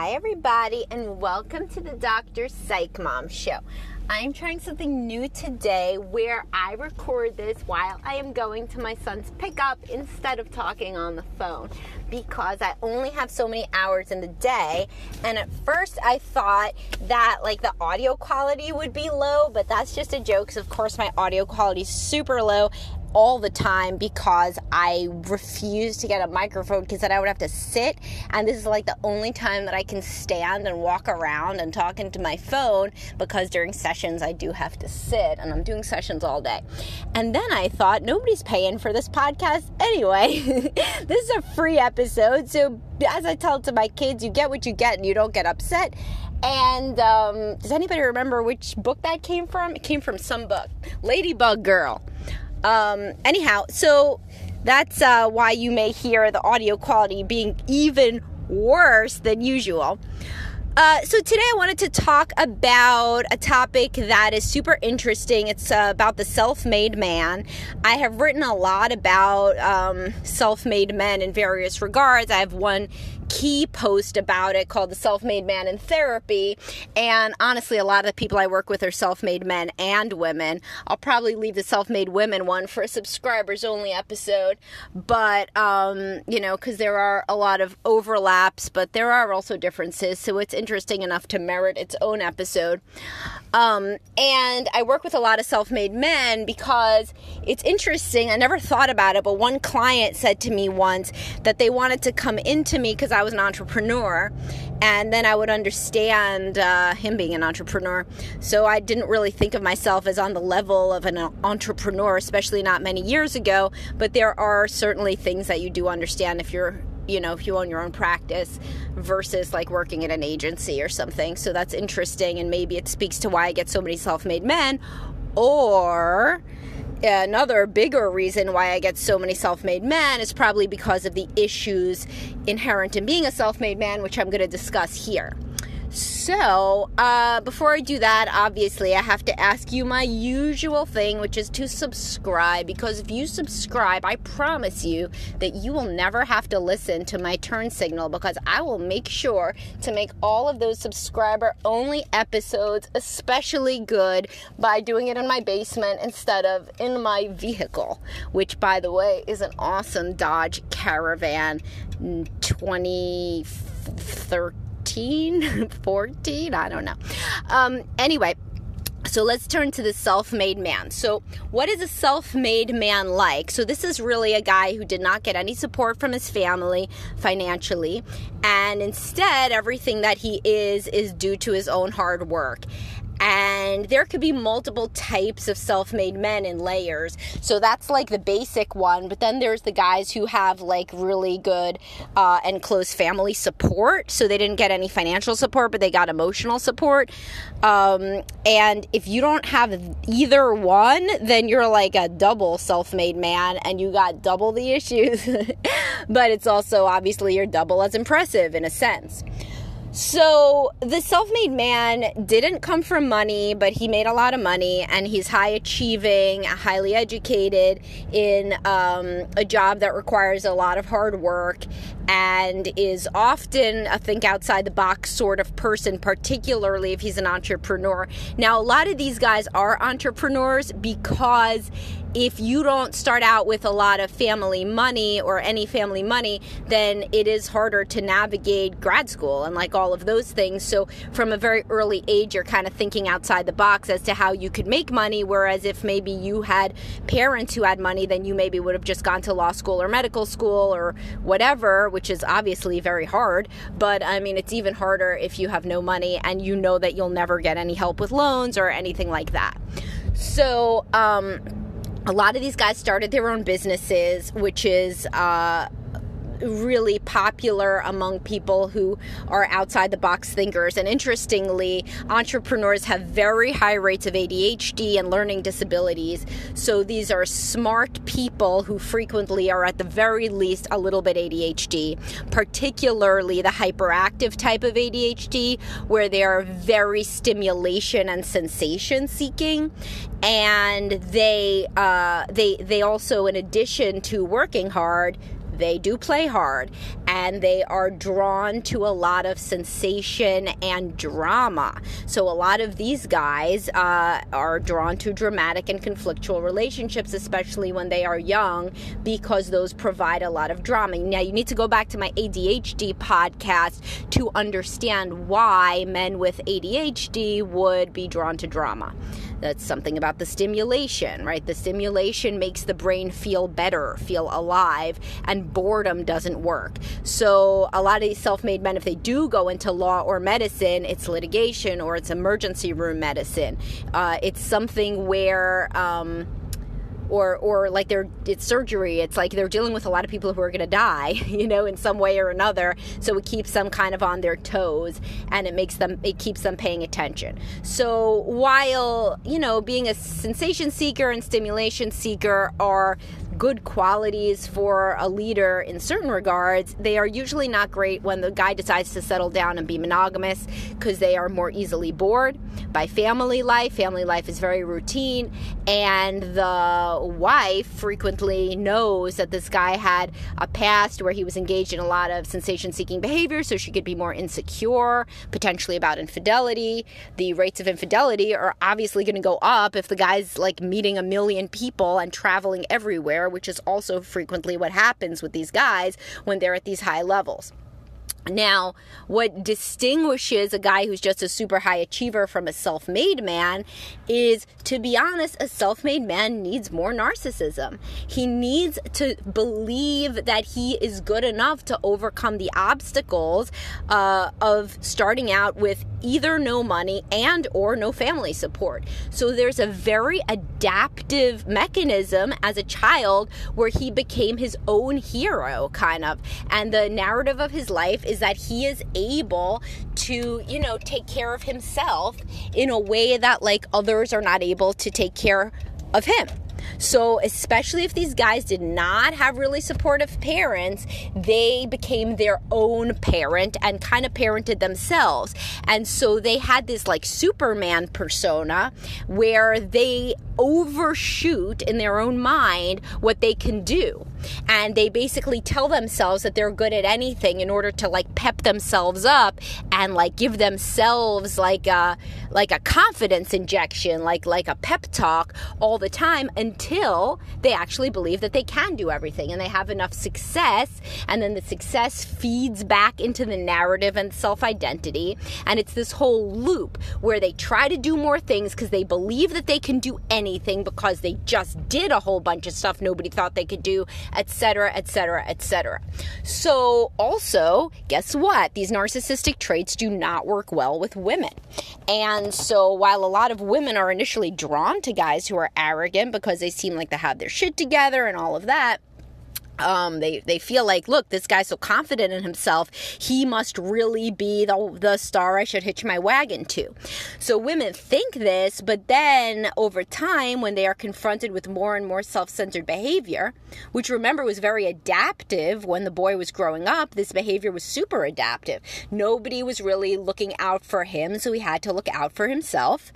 Hi, everybody, and welcome to the Dr. Psych Mom Show. I'm trying something new today where I record this while I am going to my son's pickup instead of talking on the phone because I only have so many hours in the day. And at first, I thought that like the audio quality would be low, but that's just a joke because, of course, my audio quality is super low all the time because I refuse to get a microphone because then I would have to sit. And this is like the only time that I can stand and walk around and talk into my phone because during sessions I do have to sit and I'm doing sessions all day. And then I thought nobody's paying for this podcast anyway. this is a free episode. So as I tell to my kids, you get what you get and you don't get upset. And um, does anybody remember which book that came from? It came from some book, Ladybug Girl. Um, anyhow, so that's uh, why you may hear the audio quality being even worse than usual. Uh, so today I wanted to talk about a topic that is super interesting. It's uh, about the self-made man. I have written a lot about um, self-made men in various regards. I have one key post about it called The Self Made Man in Therapy. And honestly, a lot of the people I work with are self made men and women. I'll probably leave the self made women one for a subscribers only episode. But, um, you know, because there are a lot of overlaps, but there are also differences. So it's interesting enough to merit its own episode. Um, and I work with a lot of self made men because it's interesting. I never thought about it, but one client said to me once that they wanted to come into me because I I was an entrepreneur, and then I would understand uh, him being an entrepreneur. So I didn't really think of myself as on the level of an entrepreneur, especially not many years ago. But there are certainly things that you do understand if you're you know, if you own your own practice versus like working at an agency or something. So that's interesting. And maybe it speaks to why I get so many self made men. Or another bigger reason why I get so many self made men is probably because of the issues inherent in being a self made man, which I'm going to discuss here. So, uh, before I do that, obviously, I have to ask you my usual thing, which is to subscribe. Because if you subscribe, I promise you that you will never have to listen to my turn signal because I will make sure to make all of those subscriber only episodes especially good by doing it in my basement instead of in my vehicle, which, by the way, is an awesome Dodge Caravan 2013. 13, 14, I don't know. Um, anyway, so let's turn to the self made man. So, what is a self made man like? So, this is really a guy who did not get any support from his family financially, and instead, everything that he is is due to his own hard work and there could be multiple types of self-made men in layers. So that's like the basic one. But then there's the guys who have like really good uh, and close family support. So they didn't get any financial support but they got emotional support. Um, and if you don't have either one then you're like a double self-made man and you got double the issues. But it's also obviously you're double as impressive in a sense so, the self made man didn't come from money, but he made a lot of money and he's high achieving, highly educated in um, a job that requires a lot of hard work and is often a think outside the box sort of person, particularly if he's an entrepreneur. Now, a lot of these guys are entrepreneurs because if you don't start out with a lot of family money or any family money, then it is harder to navigate grad school and like all of those things. So, from a very early age, you're kind of thinking outside the box as to how you could make money. Whereas, if maybe you had parents who had money, then you maybe would have just gone to law school or medical school or whatever, which is obviously very hard. But I mean, it's even harder if you have no money and you know that you'll never get any help with loans or anything like that. So, um, a lot of these guys started their own businesses, which is uh, really popular among people who are outside the box thinkers. And interestingly, entrepreneurs have very high rates of ADHD and learning disabilities. So these are smart people who frequently are at the very least a little bit ADHD, particularly the hyperactive type of ADHD, where they are very stimulation and sensation seeking and they uh, they they also in addition to working hard they do play hard and they are drawn to a lot of sensation and drama. So, a lot of these guys uh, are drawn to dramatic and conflictual relationships, especially when they are young, because those provide a lot of drama. Now, you need to go back to my ADHD podcast to understand why men with ADHD would be drawn to drama. That's something about the stimulation, right? The stimulation makes the brain feel better, feel alive, and boredom doesn't work. So, a lot of these self made men, if they do go into law or medicine, it's litigation or it's emergency room medicine. Uh, it's something where, um, or or like they're it's surgery it's like they're dealing with a lot of people who are going to die you know in some way or another so it keeps them kind of on their toes and it makes them it keeps them paying attention so while you know being a sensation seeker and stimulation seeker are good qualities for a leader in certain regards, they are usually not great when the guy decides to settle down and be monogamous because they are more easily bored by family life. Family life is very routine, and the wife frequently knows that this guy had a past where he was engaged in a lot of sensation seeking behavior, so she could be more insecure, potentially about infidelity. The rates of infidelity are obviously going to go up if the guy's like meeting a million people and traveling everywhere which is also frequently what happens with these guys when they're at these high levels. Now, what distinguishes a guy who's just a super high achiever from a self made man is, to be honest, a self made man needs more narcissism. He needs to believe that he is good enough to overcome the obstacles uh, of starting out with either no money and or no family support. So there's a very adaptive mechanism as a child where he became his own hero kind of. And the narrative of his life is that he is able to, you know, take care of himself in a way that like others are not able to take care of him. So, especially if these guys did not have really supportive parents, they became their own parent and kind of parented themselves. And so they had this like Superman persona where they overshoot in their own mind what they can do. And they basically tell themselves that they're good at anything in order to like pep themselves up and like give themselves like a like a confidence injection, like like a pep talk all the time until they actually believe that they can do everything and they have enough success. And then the success feeds back into the narrative and self-identity. And it's this whole loop where they try to do more things because they believe that they can do anything anything because they just did a whole bunch of stuff nobody thought they could do, etc., etc., etc. So, also, guess what? These narcissistic traits do not work well with women. And so, while a lot of women are initially drawn to guys who are arrogant because they seem like they have their shit together and all of that, um, they they feel like, look, this guy's so confident in himself, he must really be the the star I should hitch my wagon to. So women think this, but then over time, when they are confronted with more and more self-centered behavior, which remember was very adaptive when the boy was growing up, this behavior was super adaptive. Nobody was really looking out for him, so he had to look out for himself.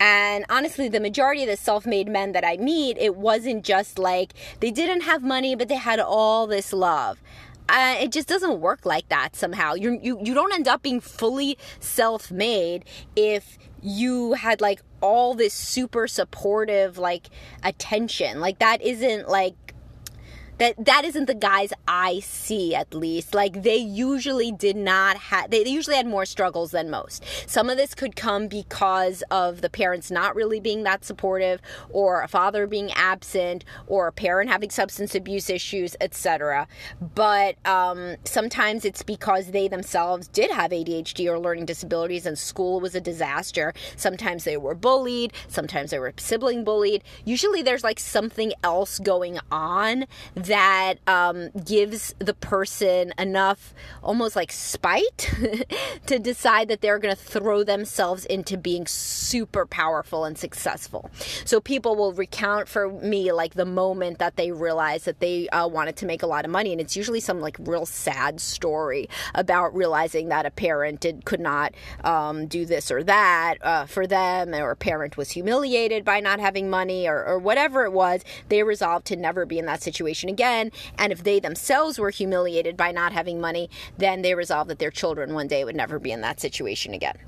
And honestly, the majority of the self-made men that I meet, it wasn't just like they didn't have money, but they had all this love. Uh, it just doesn't work like that somehow. You you you don't end up being fully self-made if you had like all this super supportive like attention. Like that isn't like that that isn't the guys I see at least. Like they usually did not have they usually had more struggles than most. Some of this could come because of the parents not really being that supportive or a father being absent or a parent having substance abuse issues, etc. But um, sometimes it's because they themselves did have ADHD or learning disabilities and school was a disaster. Sometimes they were bullied, sometimes they were sibling bullied. Usually there's like something else going on that um, gives the person enough almost like spite to decide that they're going to throw themselves into being super powerful and successful. So people will recount for me like the moment that they realized that they uh, wanted to make a lot of money. And it's usually some like real sad story about realizing that a parent did, could not um, do this or that uh, for them, or a parent was humiliated by not having money, or, or whatever it was. They resolved to never be in that situation again. And if they themselves were humiliated by not having money, then they resolved that their children one day would never be in that situation again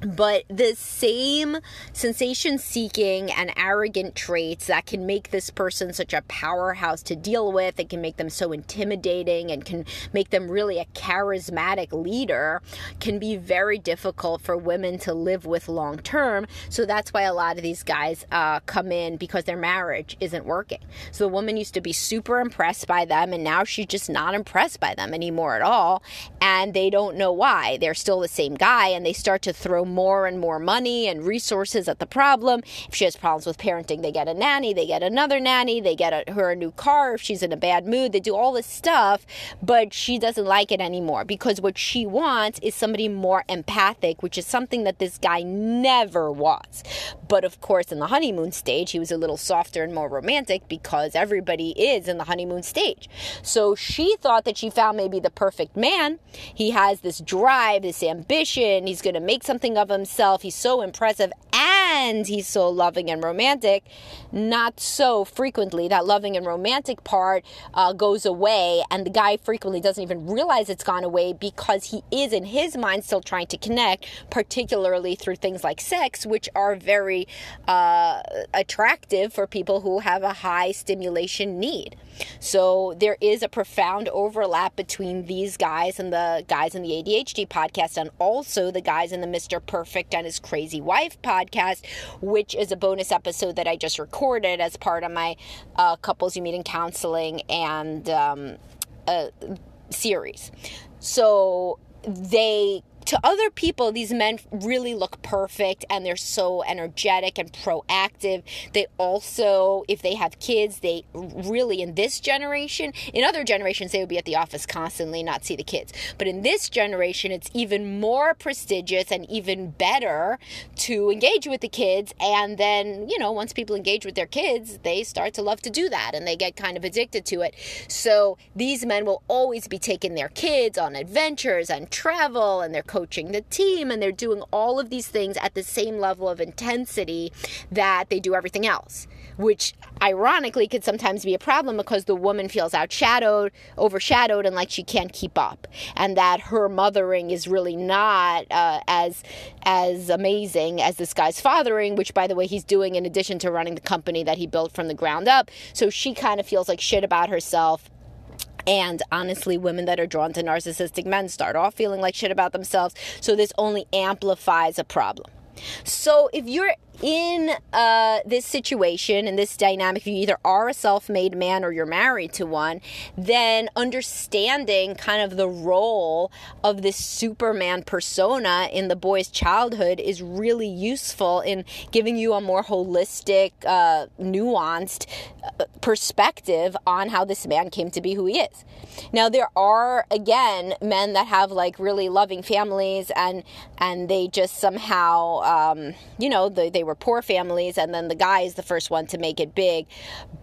but the same sensation seeking and arrogant traits that can make this person such a powerhouse to deal with, it can make them so intimidating and can make them really a charismatic leader, can be very difficult for women to live with long term. So that's why a lot of these guys uh, come in because their marriage isn't working. So the woman used to be super impressed by them, and now she's just not impressed by them anymore at all. And they don't know why. They're still the same guy, and they start to throw more and more money and resources at the problem. If she has problems with parenting, they get a nanny, they get another nanny, they get a, her a new car. If she's in a bad mood, they do all this stuff, but she doesn't like it anymore because what she wants is somebody more empathic, which is something that this guy never was. But of course, in the honeymoon stage, he was a little softer and more romantic because everybody is in the honeymoon stage. So she thought that she found maybe the perfect man. He has this drive, this ambition, he's going to make something of himself. He's so impressive and he's so loving and romantic. Not so frequently. That loving and romantic part uh, goes away, and the guy frequently doesn't even realize it's gone away because he is, in his mind, still trying to connect, particularly through things like sex, which are very uh, attractive for people who have a high stimulation need. So there is a profound overlap between these guys and the guys in the ADHD podcast, and also the guys in the Mr. Perfect and His Crazy Wife podcast, which is a bonus episode that I just recorded as part of my uh, Couples You Meet in Counseling and um, uh, series. So they to other people, these men really look perfect and they're so energetic and proactive. They also, if they have kids, they really, in this generation, in other generations, they would be at the office constantly, not see the kids. But in this generation, it's even more prestigious and even better to engage with the kids. And then, you know, once people engage with their kids, they start to love to do that and they get kind of addicted to it. So these men will always be taking their kids on adventures and travel and they're coaching the team and they're doing all of these things at the same level of intensity that they do everything else which ironically could sometimes be a problem because the woman feels outshadowed, overshadowed, and like she can't keep up, and that her mothering is really not uh, as as amazing as this guy's fathering, which by the way he's doing in addition to running the company that he built from the ground up. So she kind of feels like shit about herself and honestly, women that are drawn to narcissistic men start off feeling like shit about themselves. So this only amplifies a problem. So if you're in uh, this situation and this dynamic, if you either are a self made man or you're married to one, then understanding kind of the role of this Superman persona in the boy's childhood is really useful in giving you a more holistic, uh, nuanced uh, perspective on how this man came to be who he is. Now, there are, again, men that have like really loving families and, and they just somehow, um, you know, they, they were poor families, and then the guy is the first one to make it big.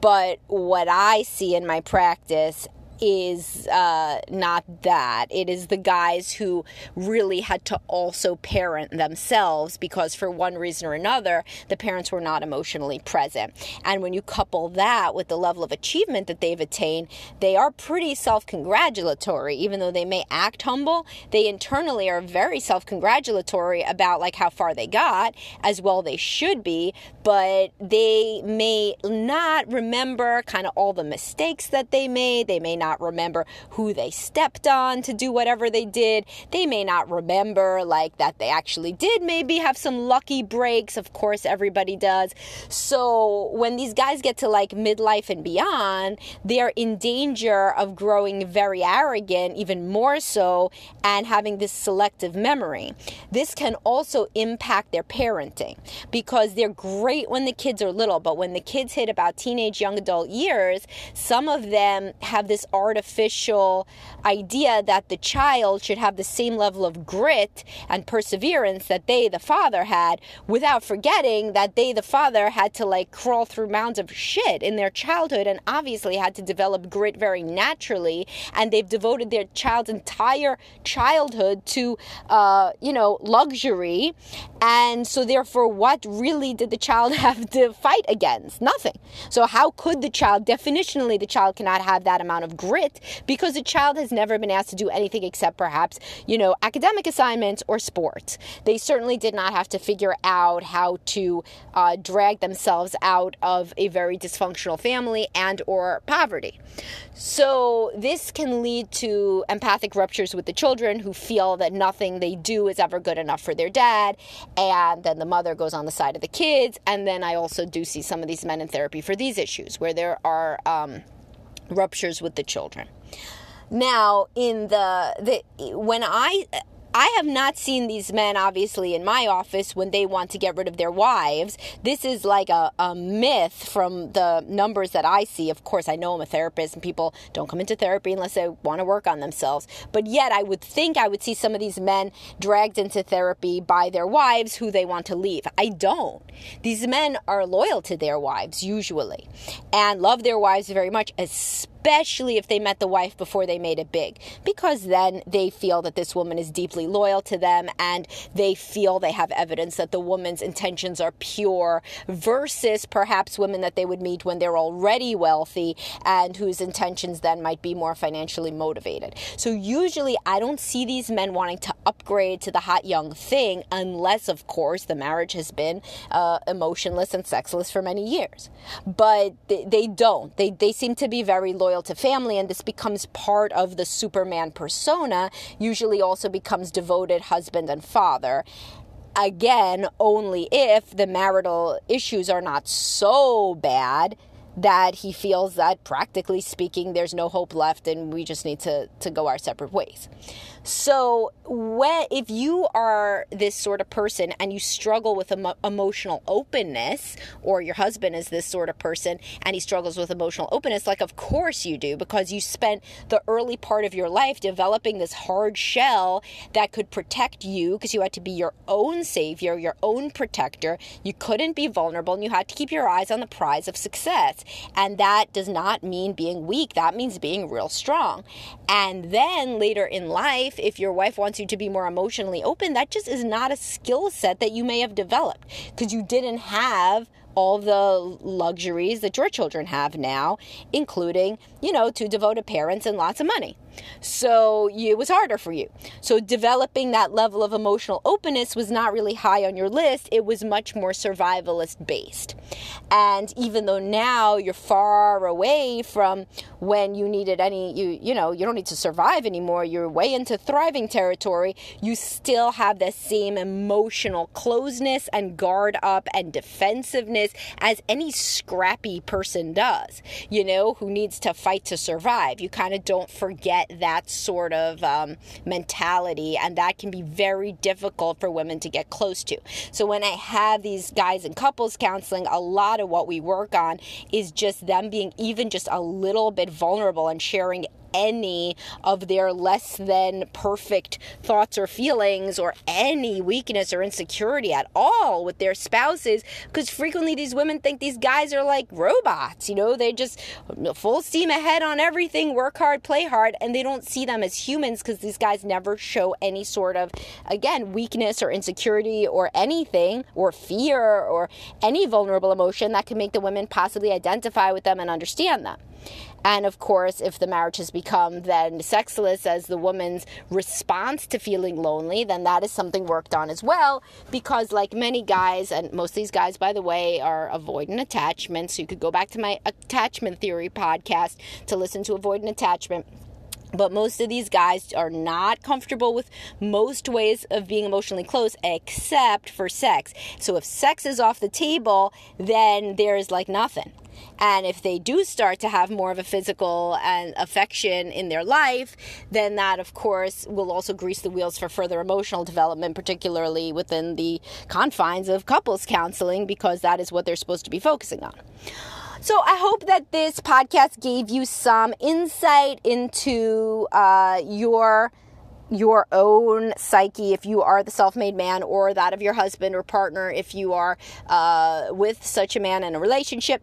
But what I see in my practice is uh, not that. It is the guys who really had to also parent themselves because, for one reason or another, the parents were not emotionally present. And when you couple that with the level of achievement that they've attained, they are pretty self congratulatory. Even though they may act humble, they internally are very self congratulatory about like how far they got, as well they should be, but they may not remember kind of all the mistakes that they made. They may not not remember who they stepped on to do whatever they did. They may not remember, like, that they actually did maybe have some lucky breaks. Of course, everybody does. So when these guys get to like midlife and beyond, they're in danger of growing very arrogant, even more so, and having this selective memory. This can also impact their parenting because they're great when the kids are little, but when the kids hit about teenage, young adult years, some of them have this artificial idea that the child should have the same level of grit and perseverance that they, the father, had without forgetting that they, the father, had to like crawl through mounds of shit in their childhood and obviously had to develop grit very naturally. And they've devoted their child's entire childhood to, uh, you know, luxury. And so, therefore, what really did the child have to fight against? Nothing. So, how could the child, definitionally, the child cannot have that amount of grit because the child has never been asked to do anything except perhaps, you know, academic assignments or sports. They certainly did not have to figure out how to uh, drag themselves out of a very dysfunctional family and or poverty. So this can lead to empathic ruptures with the children who feel that nothing they do is ever good enough for their dad, and then the mother goes on the side of the kids. And then I also do see some of these men in therapy for these issues where there are um, ruptures with the children. Now, in the, the when I I have not seen these men, obviously, in my office when they want to get rid of their wives. This is like a, a myth from the numbers that I see. Of course, I know I'm a therapist and people don't come into therapy unless they want to work on themselves. But yet, I would think I would see some of these men dragged into therapy by their wives who they want to leave. I don't. These men are loyal to their wives, usually, and love their wives very much, especially especially if they met the wife before they made it big, because then they feel that this woman is deeply loyal to them and they feel they have evidence that the woman's intentions are pure, versus perhaps women that they would meet when they're already wealthy and whose intentions then might be more financially motivated. So usually I don't see these men wanting to upgrade to the hot young thing unless, of course, the marriage has been uh, emotionless and sexless for many years. But they, they don't. They, they seem to be very loyal loyal to family, and this becomes part of the Superman persona, usually also becomes devoted husband and father again, only if the marital issues are not so bad that he feels that practically speaking there's no hope left and we just need to to go our separate ways. So, when if you are this sort of person and you struggle with emo- emotional openness, or your husband is this sort of person and he struggles with emotional openness, like of course you do, because you spent the early part of your life developing this hard shell that could protect you because you had to be your own savior, your own protector. You couldn't be vulnerable and you had to keep your eyes on the prize of success. And that does not mean being weak, that means being real strong. And then later in life, life, if your wife wants you to be more emotionally open, that just is not a skill set that you may have developed because you didn't have all the luxuries that your children have now, including, you know, two devoted parents and lots of money. So it was harder for you. So developing that level of emotional openness was not really high on your list. It was much more survivalist based. And even though now you're far away from when you needed any you you know, you don't need to survive anymore. You're way into thriving territory. You still have the same emotional closeness and guard up and defensiveness as any scrappy person does, you know, who needs to fight to survive. You kind of don't forget that sort of um, mentality, and that can be very difficult for women to get close to. So when I have these guys in couples counseling, a lot of what we work on is just them being even just a little bit vulnerable and sharing any of their less than perfect thoughts or feelings or any weakness or insecurity at all with their spouses because frequently these women think these guys are like robots you know? They just uh, full steam ahead on everything work hard play hard and they don't see them as humans because these guys never show any sort of again weakness or insecurity or anything or fear or any vulnerable emotion that can make the women possibly identify with them and understand them And of course, if the marriage has become then sexless as the woman's response to feeling lonely, then that is something worked on as well. Because, like many guys, and most of these guys, by the way, are avoidant attachment. So you could go back to my attachment theory podcast to listen to avoidant attachment but most of these guys are not comfortable with most ways of being emotionally close except for sex. So if sex is off the table, then there's like nothing. And if they do start to have more of a physical and affection in their life, then that, of course, will also grease the wheels for further emotional development, particularly within the confines of couples counseling, because that is what they're supposed to be focusing on. So I hope that this podcast gave you some insight into uh, your your own psyche if you are the self-made man or that of your husband or partner if you are uh, with such a man in a relationship.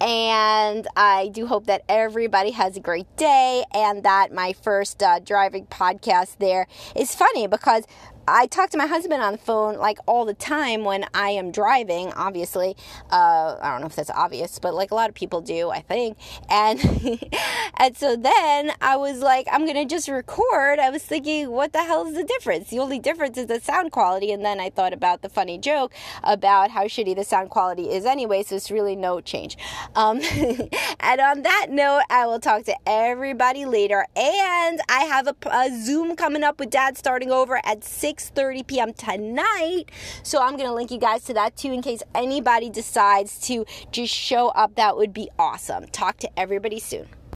And i do hope that everybody has a great day and that my first uh, driving podcast there is funny because I talk to my husband on the phone like all the time when I am driving, obviously. Uh, I don't know if that's obvious, but like a lot of people do, I think. And and so then I was like, I'm gonna just record. I was thinking, what the hell is the difference? The only difference is the sound quality. And then I thought about the funny joke about how shitty the sound quality is anyway, so it's really no change. Um, and on that note, I will talk to everybody later. And I have a, a Zoom coming up with Dad starting over at 6 6:30 p.m. tonight. So I'm going to link you guys to that too in case anybody decides to just show up. That would be awesome. Talk to everybody soon.